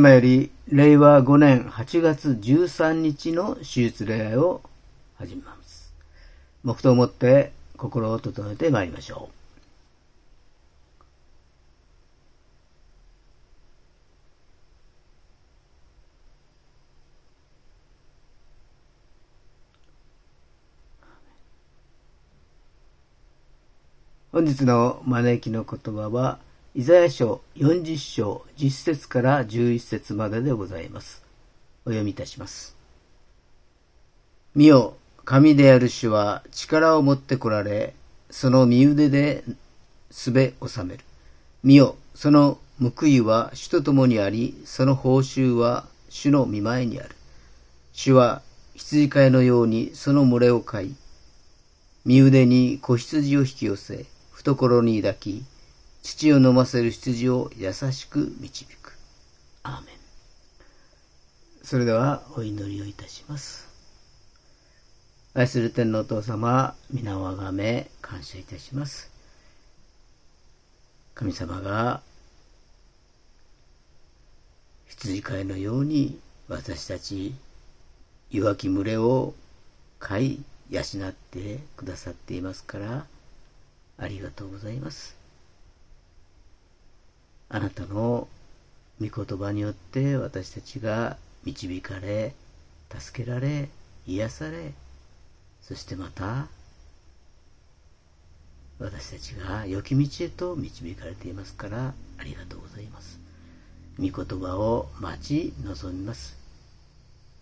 ただいまより、令和5年8月13日の手術礼拝を始めます。黙祷をもって心を整えてまいりましょう。本日の招きの言葉は、イザヤ書40章10節から11節まででございます。お読みいたします。見よ、神である主は力を持って来られ、その身腕ですべ収める。見よ、その報いは主と共にあり、その報酬は主の見前にある。主は羊飼いのようにその群れを飼い、身腕に子羊を引き寄せ、懐に抱き、父を飲ませる羊を優しく導く。アーメン。それではお祈りをいたします。愛する天皇お父様、皆をあがめ感謝いたします。神様が羊飼いのように私たち弱き群れを飼い養ってくださっていますからありがとうございます。あなたの御言葉によって私たちが導かれ、助けられ、癒され、そしてまた私たちが良き道へと導かれていますからありがとうございます。御言葉を待ち望みます。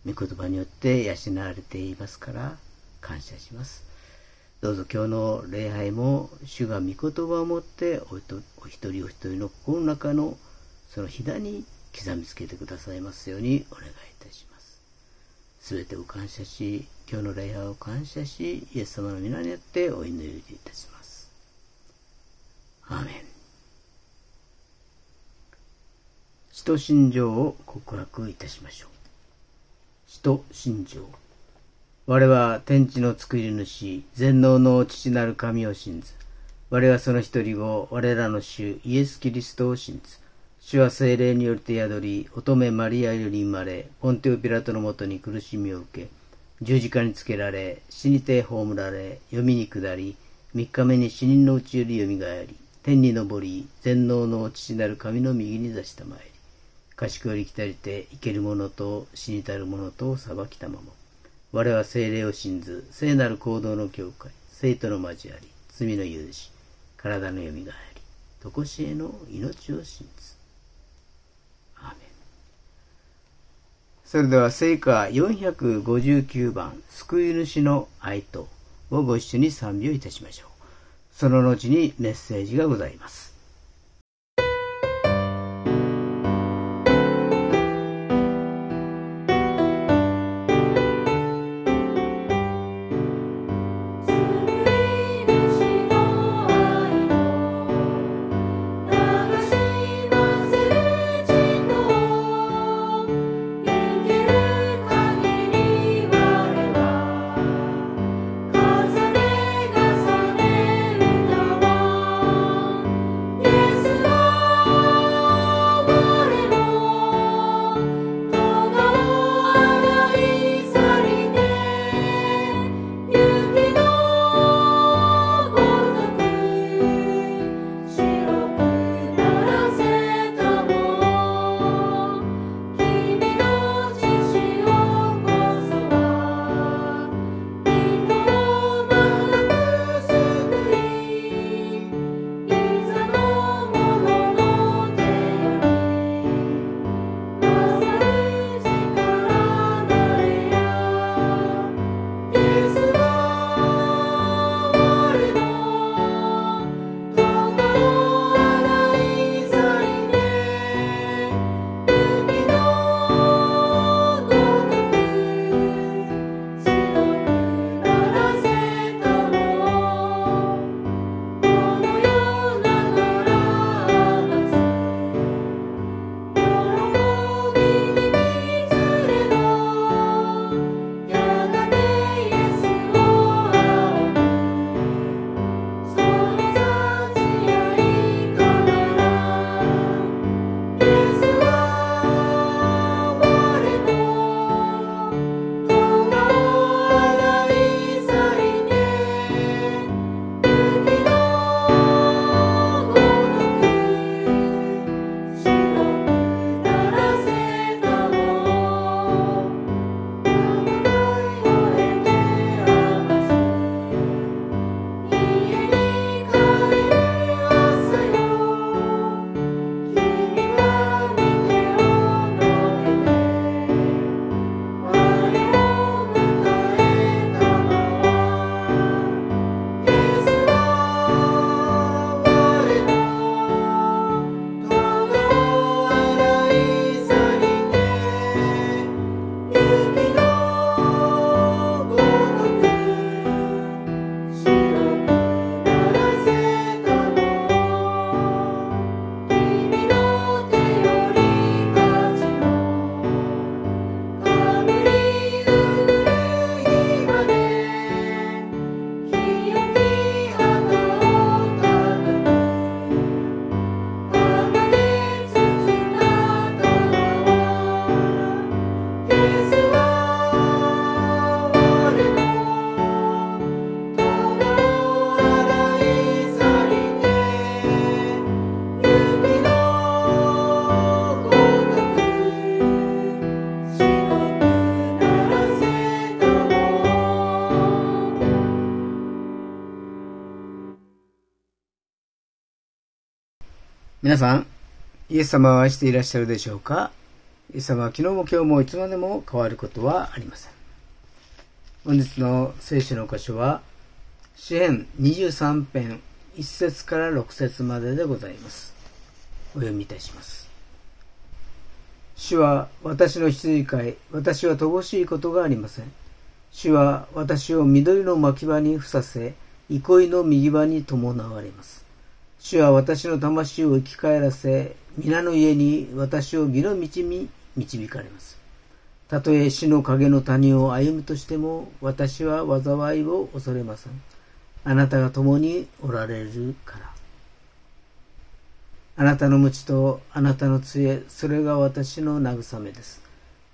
御言葉によって養われていますから感謝します。どうぞ今日の礼拝も主が御言葉を持ってお一人お一人の心の中のそのひだに刻みつけてくださいますようにお願いいたします。すべてを感謝し、今日の礼拝を感謝し、イエス様の皆によってお祈りいたします。アーメン。使徒信条を告白いたしましょう。使徒信条。我は天地の作り主、全能の父なる神を信ず。我はその一人を、我らの主、イエス・キリストを信ず。主は精霊によりて宿り、乙女マリアより生まれ、ポンテオピラトのもとに苦しみを受け、十字架につけられ、死にて葬られ、読みに下り、三日目に死人のうちより蘇り、天に昇り、全能の父なる神の右に座したまえり、賢より来たりて、生ける者と死にたる者とを裁きたまま。我は精霊を信ず、聖なる行動の境界、生徒の交わり、罪の許し、体の蘇り、とこしえの命を信ず。アーメン。それでは聖歌459番、救い主の愛とをご一緒に賛美をいたしましょう。その後にメッセージがございます。皆さん、イエス様を愛していらっしゃるでしょうか？イエス様は昨日も今日もいつまでも変わることはありません。本日の聖書の箇所は、詩編23編1節から6節まででございます。お読みいたします。主は私の羊飼い、私は乏しいことがありません。主は私を緑の牧場にふさせ、憩いの右場に伴われます。主は私の魂を生き返らせ、皆の家に私を義の道に導かれます。たとえ死の影の谷を歩むとしても、私は災いを恐れません。あなたが共におられるから。あなたの無知とあなたの杖、それが私の慰めです。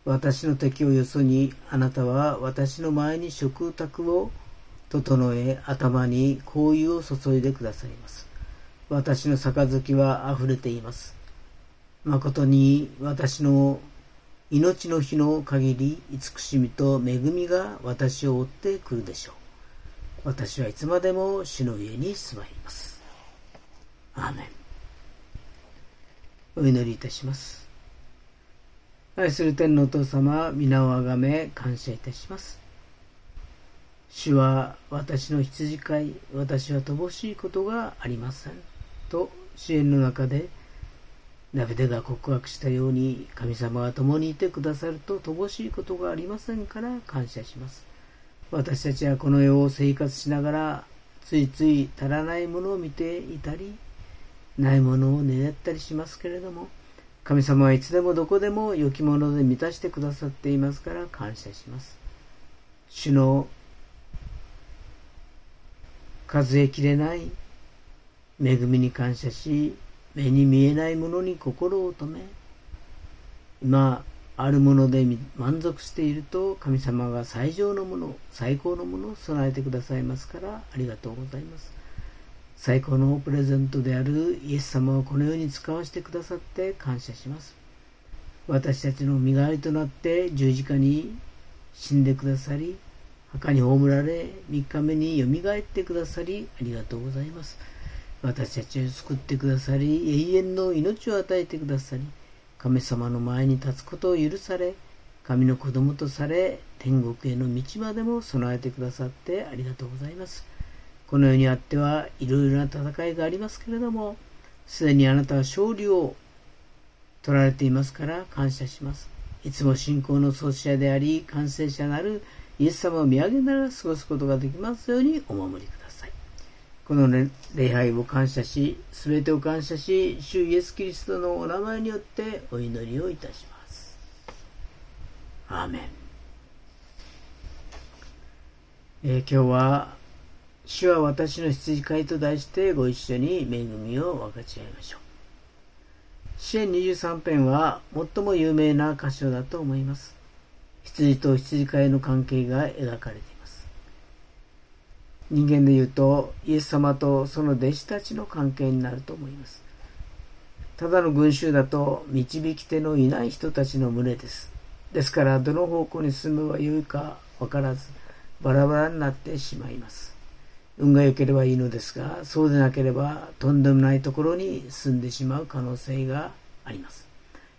私の敵をよそに、あなたは私の前に食卓を整え、頭に香油を注いでくださいます。私の杯は溢れています。誠に私の命の日の限り、慈しみと恵みが私を追ってくるでしょう。私はいつまでも主の家に住まいます。アーメン。お祈りいたします。愛する天のお父様、皆をあがめ感謝いたします。主は私の羊飼い、私は乏しいことがありません。と支援の中で、ダビデが告白したように、神様が共にいてくださると乏しいことがありませんから感謝します。私たちはこの世を生活しながら、ついつい足らないものを見ていたり、ないものを狙ったりしますけれども、神様はいつでもどこでも良きもので満たしてくださっていますから感謝します。主の数えきれない恵みに感謝し、目に見えないものに心を止め、今あるもので満足していると神様が最上のもの、最高のものを備えてくださいますからありがとうございます。最高のプレゼントであるイエス様をこの世に使わせてくださって感謝します。私たちの身代わりとなって十字架に死んでくださり、墓に葬られ、3日目によみがえってくださり、ありがとうございます。私たちを救ってくださり、永遠の命を与えてくださり、神様の前に立つことを許され、神の子供とされ、天国への道までも備えてくださってありがとうございます。この世にあってはいろいろな戦いがありますけれども、すでにあなたは勝利を取られていますから感謝します。いつも信仰の創始者であり、完成者なるイエス様を見上げながら過ごすことができますようにお守りください。この、礼拝を感謝し、すべてを感謝し、主イエス・キリストのお名前によってお祈りをいたします。アーメン。えー、今日は主は私の羊飼いと題してご一緒に恵みを分かち合いましょう。支援23編は最も有名な箇所だと思います。羊と羊飼いの関係が描かれています。人間で言うと、イエス様とその弟子たちの関係になると思います。ただの群衆だと導き手のいない人たちの群れです。ですから、どの方向に進めばよいか分からず、バラバラになってしまいます。運が良ければいいのですが、そうでなければとんでもないところに住んでしまう可能性があります。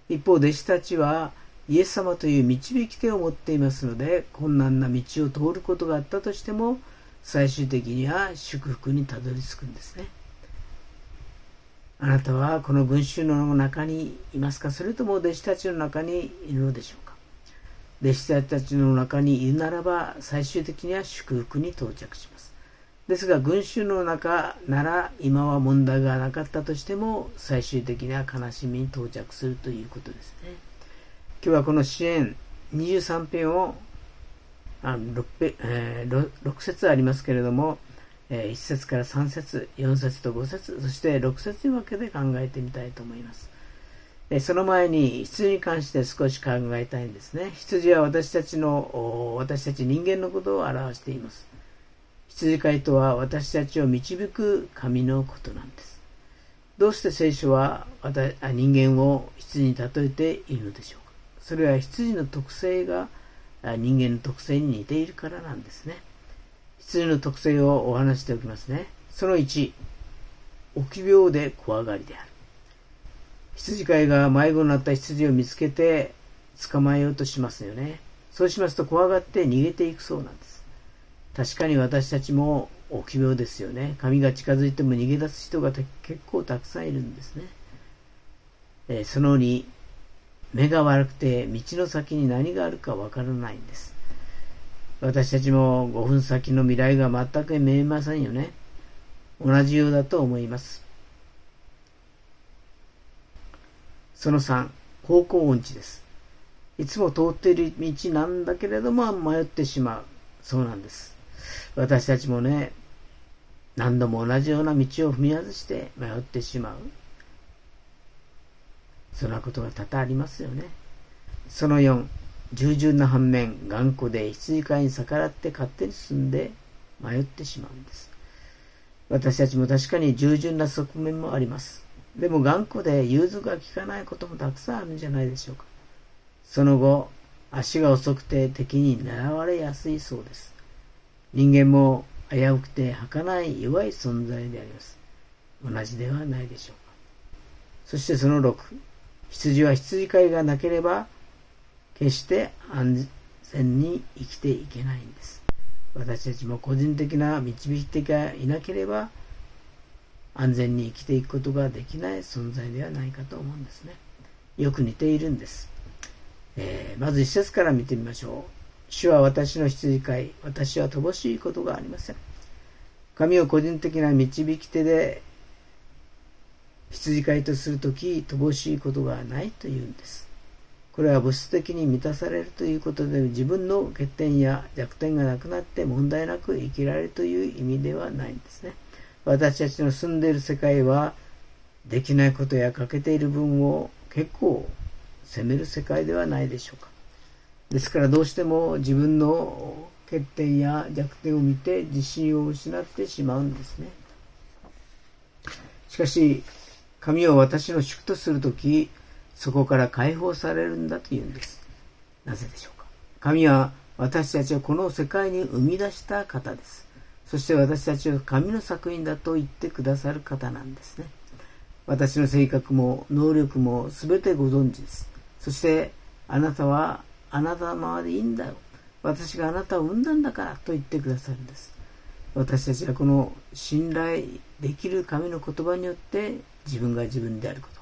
一方、弟子たちはイエス様という導き手を持っていますので、困難な道を通ることがあったとしても、最終的には祝福にたどり着くんですね。あなたはこの群衆の中にいますか？それとも弟子たちの中にいるのでしょうか？弟子たちの中にいるならば最終的には祝福に到着します。ですが群衆の中なら今は問題がなかったとしても最終的には悲しみに到着するということですね。今日はこの支援23編をあの 6, えー、6節ありますけれども、えー、1節から3節4節と5節そして6節に分けて考えてみたいと思います。その前に羊に関して少し考えたいんですね。羊は私たちの、私たち人間のことを表しています。羊飼いとは私たちを導く神のことなんです。どうして聖書は人間を羊に例えているのでしょうかそれは羊の特性が人間の特性に似ているからなんですね。羊の特性をお話しておきますね。その1、臆病で怖がりである。羊飼いが迷子になった羊を見つけて捕まえようとしますよね。そうしますと怖がって逃げていくそうなんです。確かに私たちも臆病ですよね。神が近づいても逃げ出す人が結構たくさんいるんですね。えその2、目が悪くて道の先に何があるかわからないんです。私たちも5分先の未来が全く見えませんよね。同じようだと思います。その3、方向音痴です。いつも通っている道なんだけれども迷ってしまう。そうなんです。私たちもね、何度も同じような道を踏み外して迷ってしまう。そんなことが多々ありますよね。その4、従順な反面、頑固で羊飼いに逆らって勝手に進んで迷ってしまうんです。私たちも確かに従順な側面もあります。でも頑固で融通が利かないこともたくさんあるんじゃないでしょうか。その後、足が遅くて敵に狙われやすいそうです。人間も危うくて儚い弱い存在であります。同じではないでしょうか。そしてその6、羊は羊飼いがなければ、決して安全に生きていけないんです。私たちも個人的な導き手がいなければ、安全に生きていくことができない存在ではないかと思うんですね。よく似ているんです。えー、まず一節から見てみましょう。主は私の羊飼い、私は乏しいことがありません。神を個人的な導き手で羊飼いとするとき、乏しいことがないというんです。これは物質的に満たされるということで、自分の欠点や弱点がなくなって問題なく生きられるという意味ではないんですね。私たちの住んでいる世界は、できないことや欠けている分を結構責める世界ではないでしょうか。ですからどうしても自分の欠点や弱点を見て自信を失ってしまうんですね。しかし、神を私の祝とするとき、そこから解放されるんだというんです。なぜでしょうか？神は私たちをこの世界に生み出した方です。そして私たちは神の作品だと言ってくださる方なんですね。私の性格も能力も全てご存知です。そしてあなたはあなたのままでいいんだよ。私があなたを産んだんだからと言ってくださるんです。私たちはこの信頼できる神の言葉によって自分が自分であること、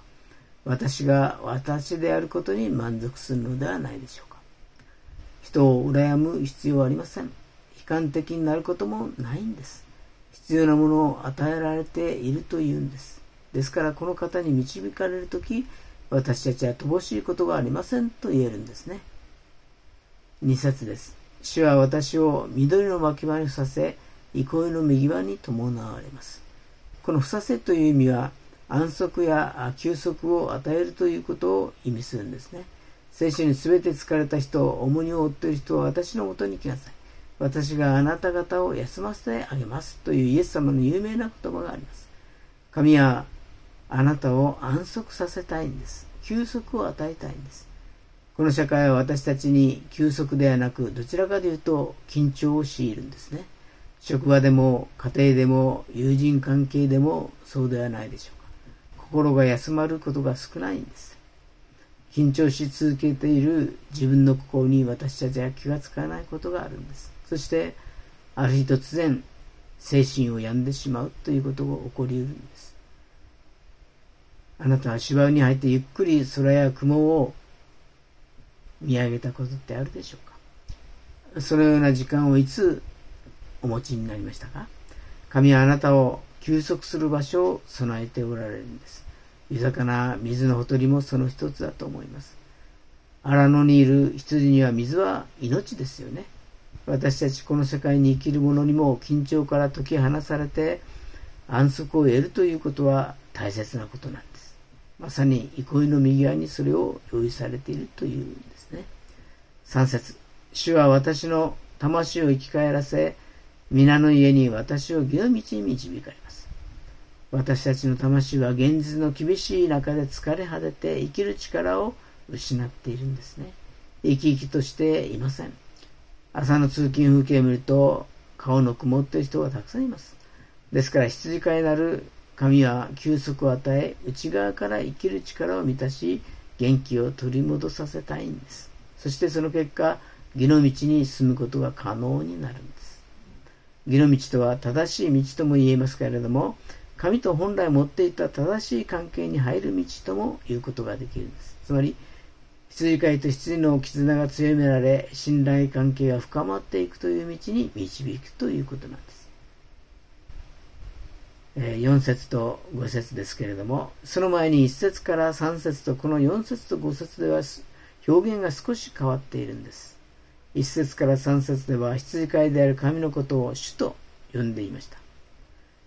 私が私であることに満足するのではないでしょうか。人を羨む必要はありません。悲観的になることもないんです。必要なものを与えられているというんです。ですからこの方に導かれるとき、私たちは乏しいことがありませんと言えるんですね。2節です。主は私を緑の牧場にさせ、憩いの右輪に伴われます。このふさせという意味は、安息や休息を与えるということを意味するんですね。聖書に全て疲れた人、重荷を負っている人は私のもとに来なさい。私があなた方を休ませてあげますというイエス様の有名な言葉があります。神はあなたを安息させたいんです。休息を与えたいんです。この社会は私たちに休息ではなく、どちらかというと緊張を強いるんですね。職場でも家庭でも友人関係でもそうではないでしょうか。心が休まることが少ないんです。緊張し続けている自分の心に私たちは気がつかないことがあるんです。そして、ある日突然、精神を病んでしまうということが起こりうるんです。あなたは芝生に入ってゆっくり空や雲を見上げたことってあるでしょうか？そのような時間をいつお持ちになりましたか？神はあなたを休息する場所を備えておられるんです。豊かな水のほとりもその一つだと思います。荒野にいる羊には水は命ですよね。私たちこの世界に生きる者にも緊張から解き放されて安息を得るということは大切なことなんです。まさに憩いの右側にそれを用意されているというんですね。3節主は私の魂を生き返らせ、皆の家に私を義の道に導かれ。私たちの魂は現実の厳しい中で疲れ果てて生きる力を失っているんですね。生き生きとしていません。朝の通勤風景を見ると顔の曇っている人がたくさんいます。ですから羊飼いなる神は休息を与え、内側から生きる力を満たし、元気を取り戻させたいんです。そしてその結果、義の道に進むことが可能になるんです。義の道とは正しい道とも言えますけれども、神と本来持っていた正しい関係に入る道とも言うことができるんです。つまり、羊飼いと羊の絆が強められ、信頼関係が深まっていくという道に導くということなんです。え4節と5節ですけれども、その前に1節から3節とこの4節と5節では表現が少し変わっているんです。1節から3節では羊飼いである神のことを主と呼んでいました。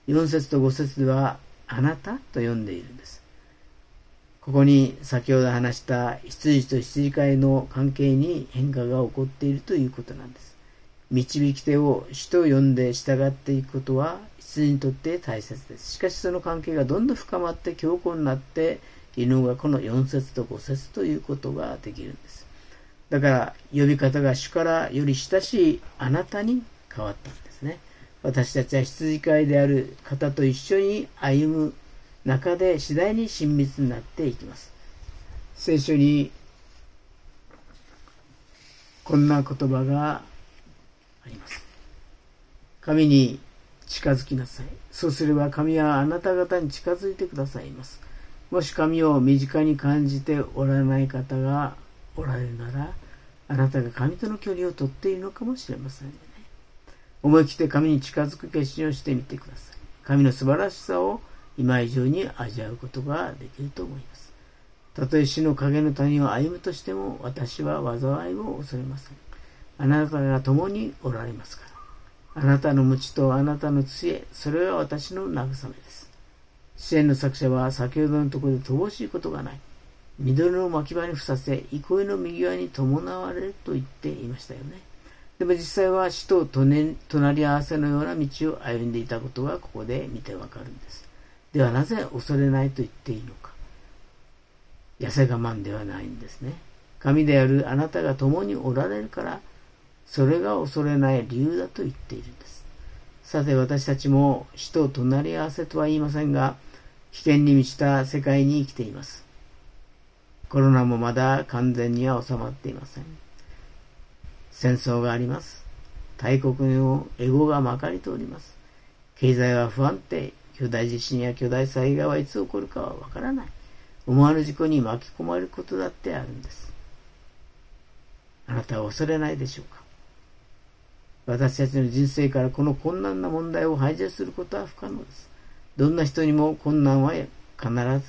4節と5節ではあなたと呼んでいるんです。ここに先ほど話した羊と羊飼いの関係に変化が起こっているということなんです。導き手を主と呼んで従っていくことは羊にとって大切です。しかしその関係がどんどん深まって強固になって犬がこの4節と5節ということができるんです。だから呼び方が主からより親しいあなたに変わったんですね。私たちは羊飼いである方と一緒に歩む中で次第に親密になっていきます。聖書にこんな言葉があります。神に近づきなさい。そうすれば神はあなた方に近づいてくださいます。もし神を身近に感じておられない方がおられるなら、あなたが神との距離をとっているのかもしれません。思い切って神に近づく決心をしてみてください。神の素晴らしさを今以上に味わうことができると思います。たとえ死の影の谷を歩むとしても、私は災いを恐れません。あなたが共におられますから。あなたの無知とあなたの杖、それは私の慰めです。支援の作者は先ほどのところで乏しいことがない。緑の巻き場にふさせ、憩いの右側に伴われると言っていましたよね。でも実際は死と隣り合わせのような道を歩んでいたことがここで見てわかるんです。ではなぜ恐れないと言っていいのか。痩せ我慢ではないんですね。神であるあなたが共におられるから、それが恐れない理由だと言っているんです。さて私たちも死と隣り合わせとは言いませんが、危険に満ちた世界に生きています。コロナもまだ完全には収まっていません。戦争があります。大国のエゴがまかり通ります。経済は不安定。巨大地震や巨大災害はいつ起こるかはわからない。思わぬ事故に巻き込まれることだってあるんです。あなたは恐れないでしょうか？私たちの人生からこの困難な問題を排除することは不可能です。どんな人にも困難は必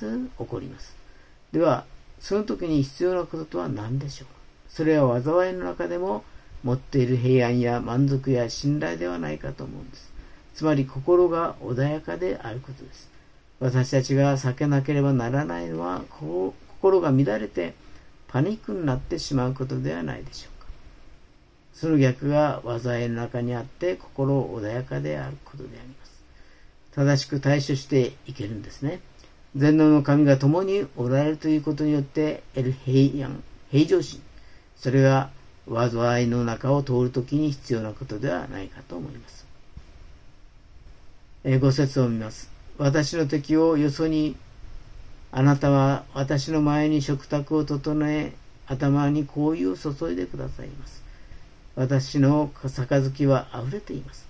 ず起こります。では、その時に必要なこととは何でしょうそれは災いの中でも持っている平安や満足や信頼ではないかと思うんです。つまり心が穏やかであることです。私たちが避けなければならないのは、心が乱れてパニックになってしまうことではないでしょうか。その逆が災いの中にあって心穏やかであることであります。正しく対処していけるんですね。全能の神が共におられるということによって得る平安、平常心。それが災いの中を通るときに必要なことではないかと思います。えご説を見ます。私の敵をよそに、あなたは私の前に食卓を整え、頭に香油を注いでくださいます。私の杯は溢れています。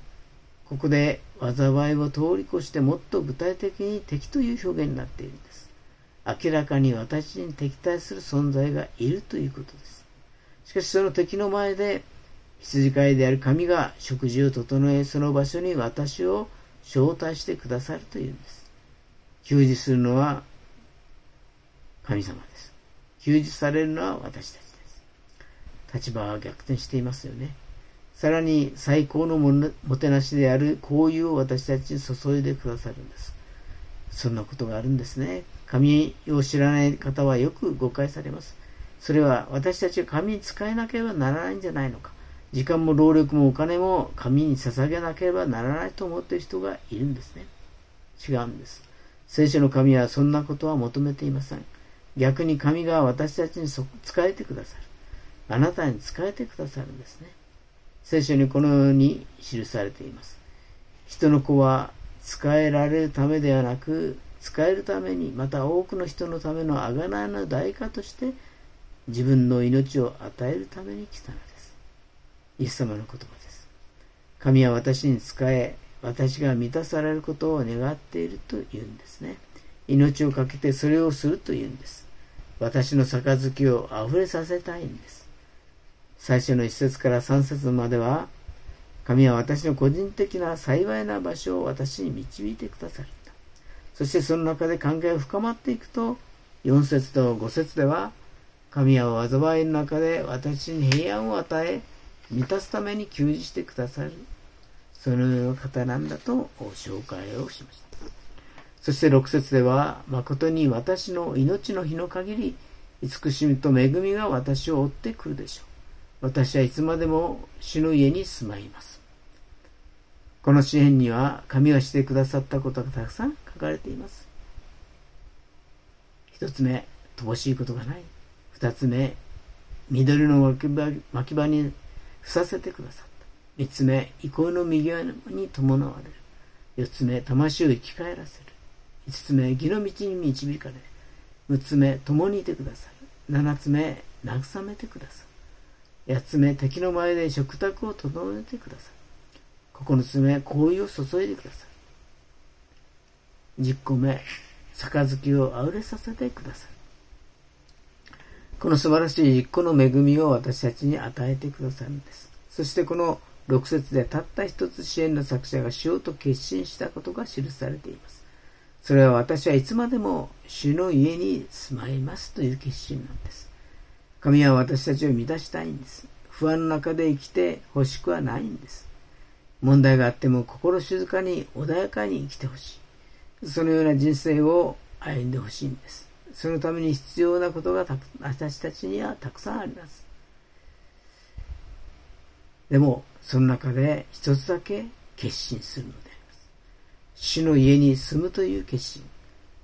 ここで災いを通り越してもっと具体的に敵という表現になっているんです。明らかに私に敵対する存在がいるということです。しかしその敵の前で羊飼いである神が食事を整え、その場所に私を招待してくださるというんです。給仕するのは神様です。給仕されるのは私たちです。立場は逆転していますよね。さらに最高のもてなしである交友を私たちに注いでくださるんです。そんなことがあるんですね。神を知らない方はよく誤解されます。それは私たちが神に使えなければならないんじゃないのか。時間も労力もお金も神に捧げなければならないと思っている人がいるんですね。違うんです。聖書の神はそんなことは求めていません。逆に神が私たちに仕えてくださる。あなたに仕えてくださるんですね。聖書にこのように記されています。人の子は使えられるためではなく使えるためにまた多くの人のための贖いの代価として自分の命を与えるために来たのです。イエス様の言葉です。神は私に仕え私が満たされることを願っていると言うんですね。命を懸けてそれをすると言うんです。私の杯を溢れさせたいんです。最初の一節から三節までは神は私の個人的な幸いな場所を私に導いてくださった。そしてその中で関係が深まっていくと4節と5節では神は災いの中で私に平安を与え満たすために給仕してくださるそのような方なんだと紹介をしました。そして6節では誠に私の命の日の限り慈しみと恵みが私を追ってくるでしょう。私はいつまでも主の家に住まいます。この詩篇には神がしてくださったことがたくさん書かれています。一つ目乏しいことがない。二つ目緑の巻き場にふさせてくださった。三つ目憩いの右側に伴われる。四つ目魂を生き返らせる。五つ目義の道に導かれ六つ目共にいてくださる。七つ目慰めてくださる。八つ目敵の前で食卓を整えてくださる。九つ目好意を注いでください十個目杯をあふれさせてくださいこの素晴らしい一個の恵みを私たちに与えてくださるんです。そしてこの6節でたった一つ支援の作者がしようと決心したことが記されています。それは私はいつまでも主の家に住まいますという決心なんです。神は私たちを満たしたいんです。不安の中で生きて欲しくはないんです。問題があっても心静かに穏やかに生きてほしい。そのような人生を歩んでほしいんです。そのために必要なことが私たちにはたくさんあります。でも、その中で一つだけ決心するのであります。主の家に住むという決心。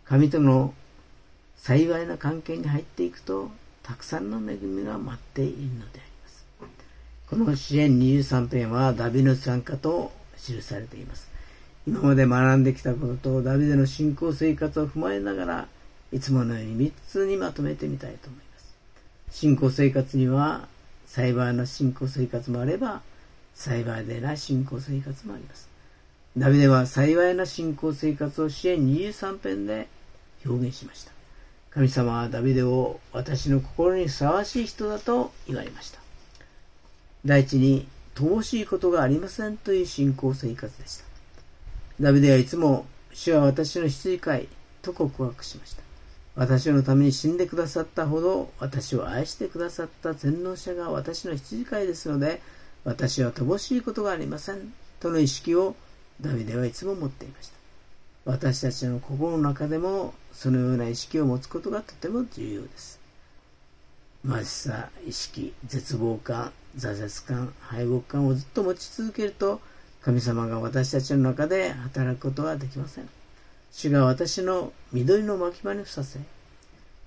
神との幸いな関係に入っていくと、たくさんの恵みが待っているのであります。この支援23編はダビの参加と記されています。今まで学んできたこととダビデの信仰生活を踏まえながら、いつものように3つにまとめてみたいと思います。信仰生活には、幸いな信仰生活もあれば、幸いでない信仰生活もあります。ダビデは幸いな信仰生活を支援23編で表現しました。神様はダビデを私の心にふさわしい人だと言われました。第一に、乏しいことがありませんという信仰生活でした。ダビデはいつも、主は私の羊飼いと告白しました。私のために死んでくださったほど、私を愛してくださった全能者が私の羊飼いですので、私は乏しいことがありません。との意識をダビデはいつも持っていました。私たちの心の中でもそのような意識を持つことがとても重要です。貧しさ、意識、絶望感、挫折感、敗北感をずっと持ち続けると、神様が私たちの中で働くことはできません。主が私の緑の巻き場にふさせ、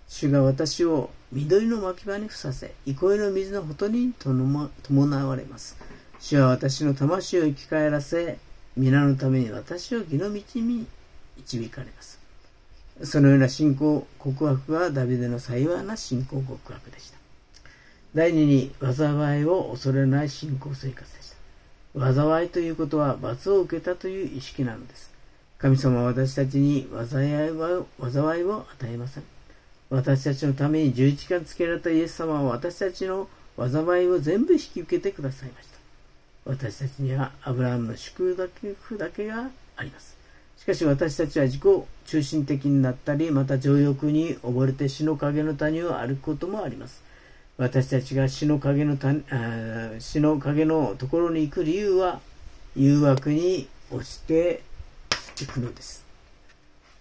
主が私を緑の巻き場にふさせ、憩いの水のほとりに伴われます。主は私の魂を生き返らせ、皆のために私を義の道に導かれます。そのような信仰告白がダビデの幸いな信仰告白でした。第二に、災いを恐れない信仰生活でした。災いということは罰を受けたという意識なのです。神様は私たちに災いを災いを与えません。私たちのために十字架につけられたイエス様は私たちの災いを全部引き受けてくださいました。私たちにはアブラハムの祝福だけがあります。しかし私たちは自己中心的になったり、また情欲に溺れて死の影の谷を歩くこともあります。私たちが死の影の谷死の影のところに行く理由は、誘惑に落ちていくのです。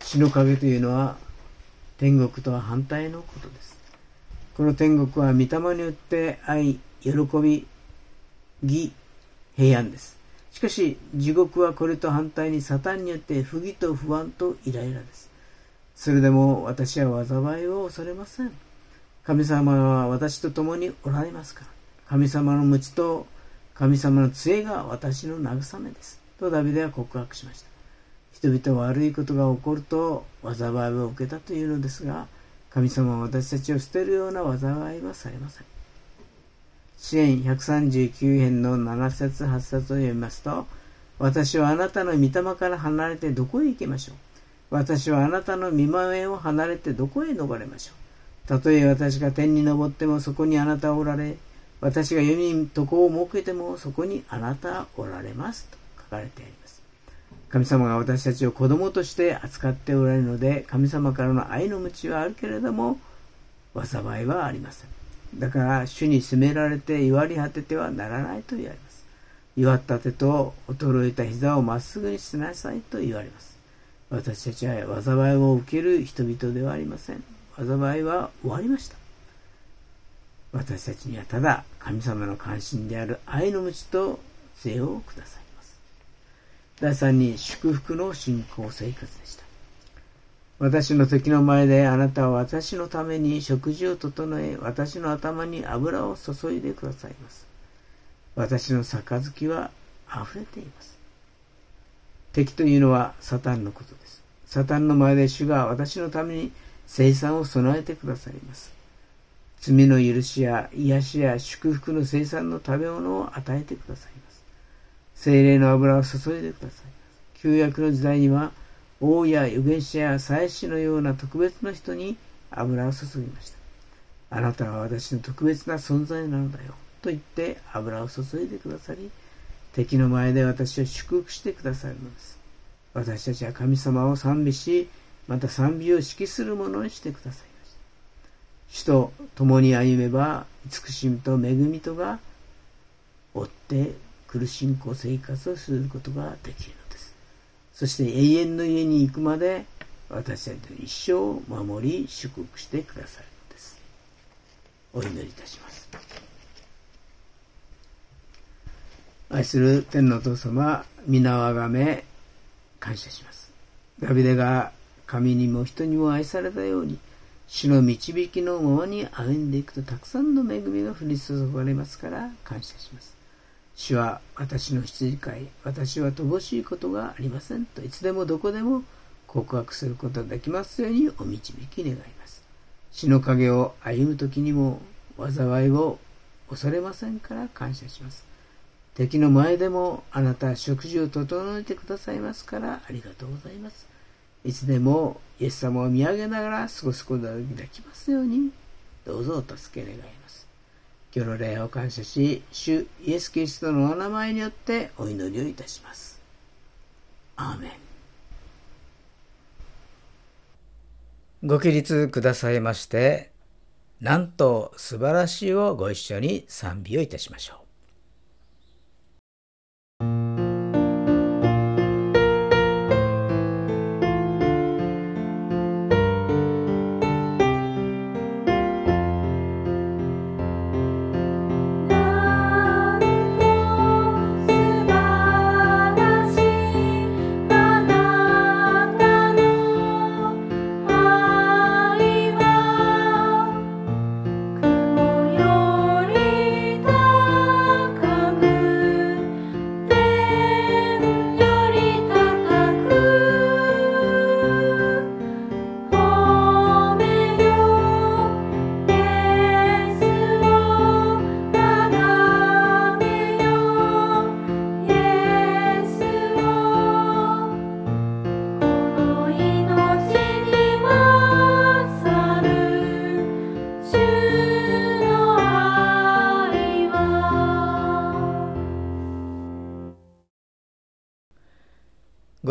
死の影というのは、天国とは反対のことです。この天国は御霊によって愛、喜び、義、平安です。しかし、地獄はこれと反対にサタンによって不義と不安とイライラです。それでも私は災いを恐れません。神様は私と共におられますから。神様の無知と神様の杖が私の慰めです。とダビデは告白しました。人々は悪いことが起こると災いを受けたというのですが神様は私たちを捨てるような災いはされません。支援139編の7節8節を読みますと私はあなたの御霊から離れてどこへ行きましょう。私はあなたの見前を離れてどこへ逃れましょう。たとえ私が天に昇ってもそこにあなたはおられ、私が世に床を設けてもそこにあなたおられますと書かれてあります。神様が私たちを子供として扱っておられるので、神様からの愛の道はあるけれども、災いはありません。だから、主に責められて弱り果ててはならないと言われます。弱った手と衰えた膝をまっすぐにしなさいと言われます。私たちは災いを受ける人々ではありません。災いは終わりました。私たちにはただ神様の関心である愛の道と杖をください。第3に祝福の信仰生活でした。私の敵の前であなたは私のために食事を整え、私の頭に油を注いでくださいます。私の杯は溢れています。敵というのはサタンのことです。サタンの前で主が私のために生産を備えてくださいます。罪の許しや癒しや祝福の生産の食べ物を与えてください。精霊の油を注いでください。旧約の時代には、王や預言者や祭司のような特別な人に油を注ぎました。あなたは私の特別な存在なのだよ。と言って油を注いでくださり、敵の前で私を祝福してくださるのです。私たちは神様を賛美し、また賛美を指揮するものにしてくださいました。主と共に歩めば、慈しみと恵みとが追って苦しんこ生活をすることができるのです。そして永遠の家に行くまで私たちと一生を守り祝福してくださるのです。お祈りいたします。愛する天のお父様、皆をあがめ、感謝します。ダビデが神にも人にも愛されたように、主の導きのままに歩んでいくとたくさんの恵みが降り注がれますから感謝します。主は私の羊飼い、私は乏しいことがありませんといつでもどこでも告白することができますようにお導き願います。死の影を歩む時にも災いを恐れませんから感謝します。敵の前でもあなたは食事を整えてくださいますからありがとうございます。いつでもイエス様を見上げながら過ごすことができますように、どうぞお助け願います。今日の礼を感謝し、主イエス・キリストのお名前によってお祈りをいたします。アーメン。ご起立くださいまして、なんと素晴らしいをご一緒に賛美をいたしましょう。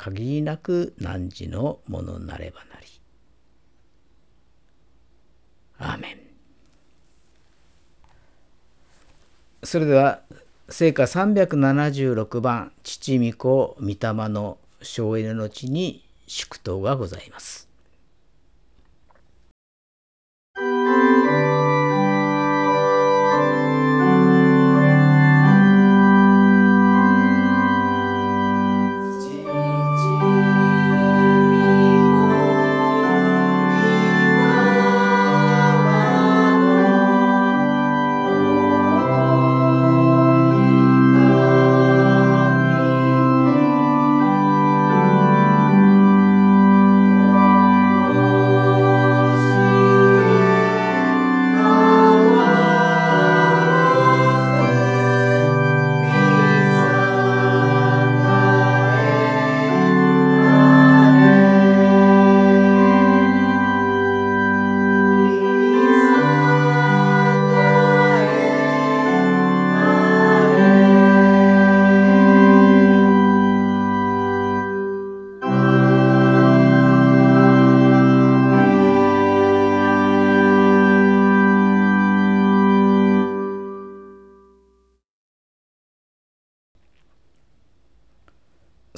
限りなく汝のものなればなり。アーメン。それでは聖歌376番父御子御霊の省エネの地に祝祷がございます。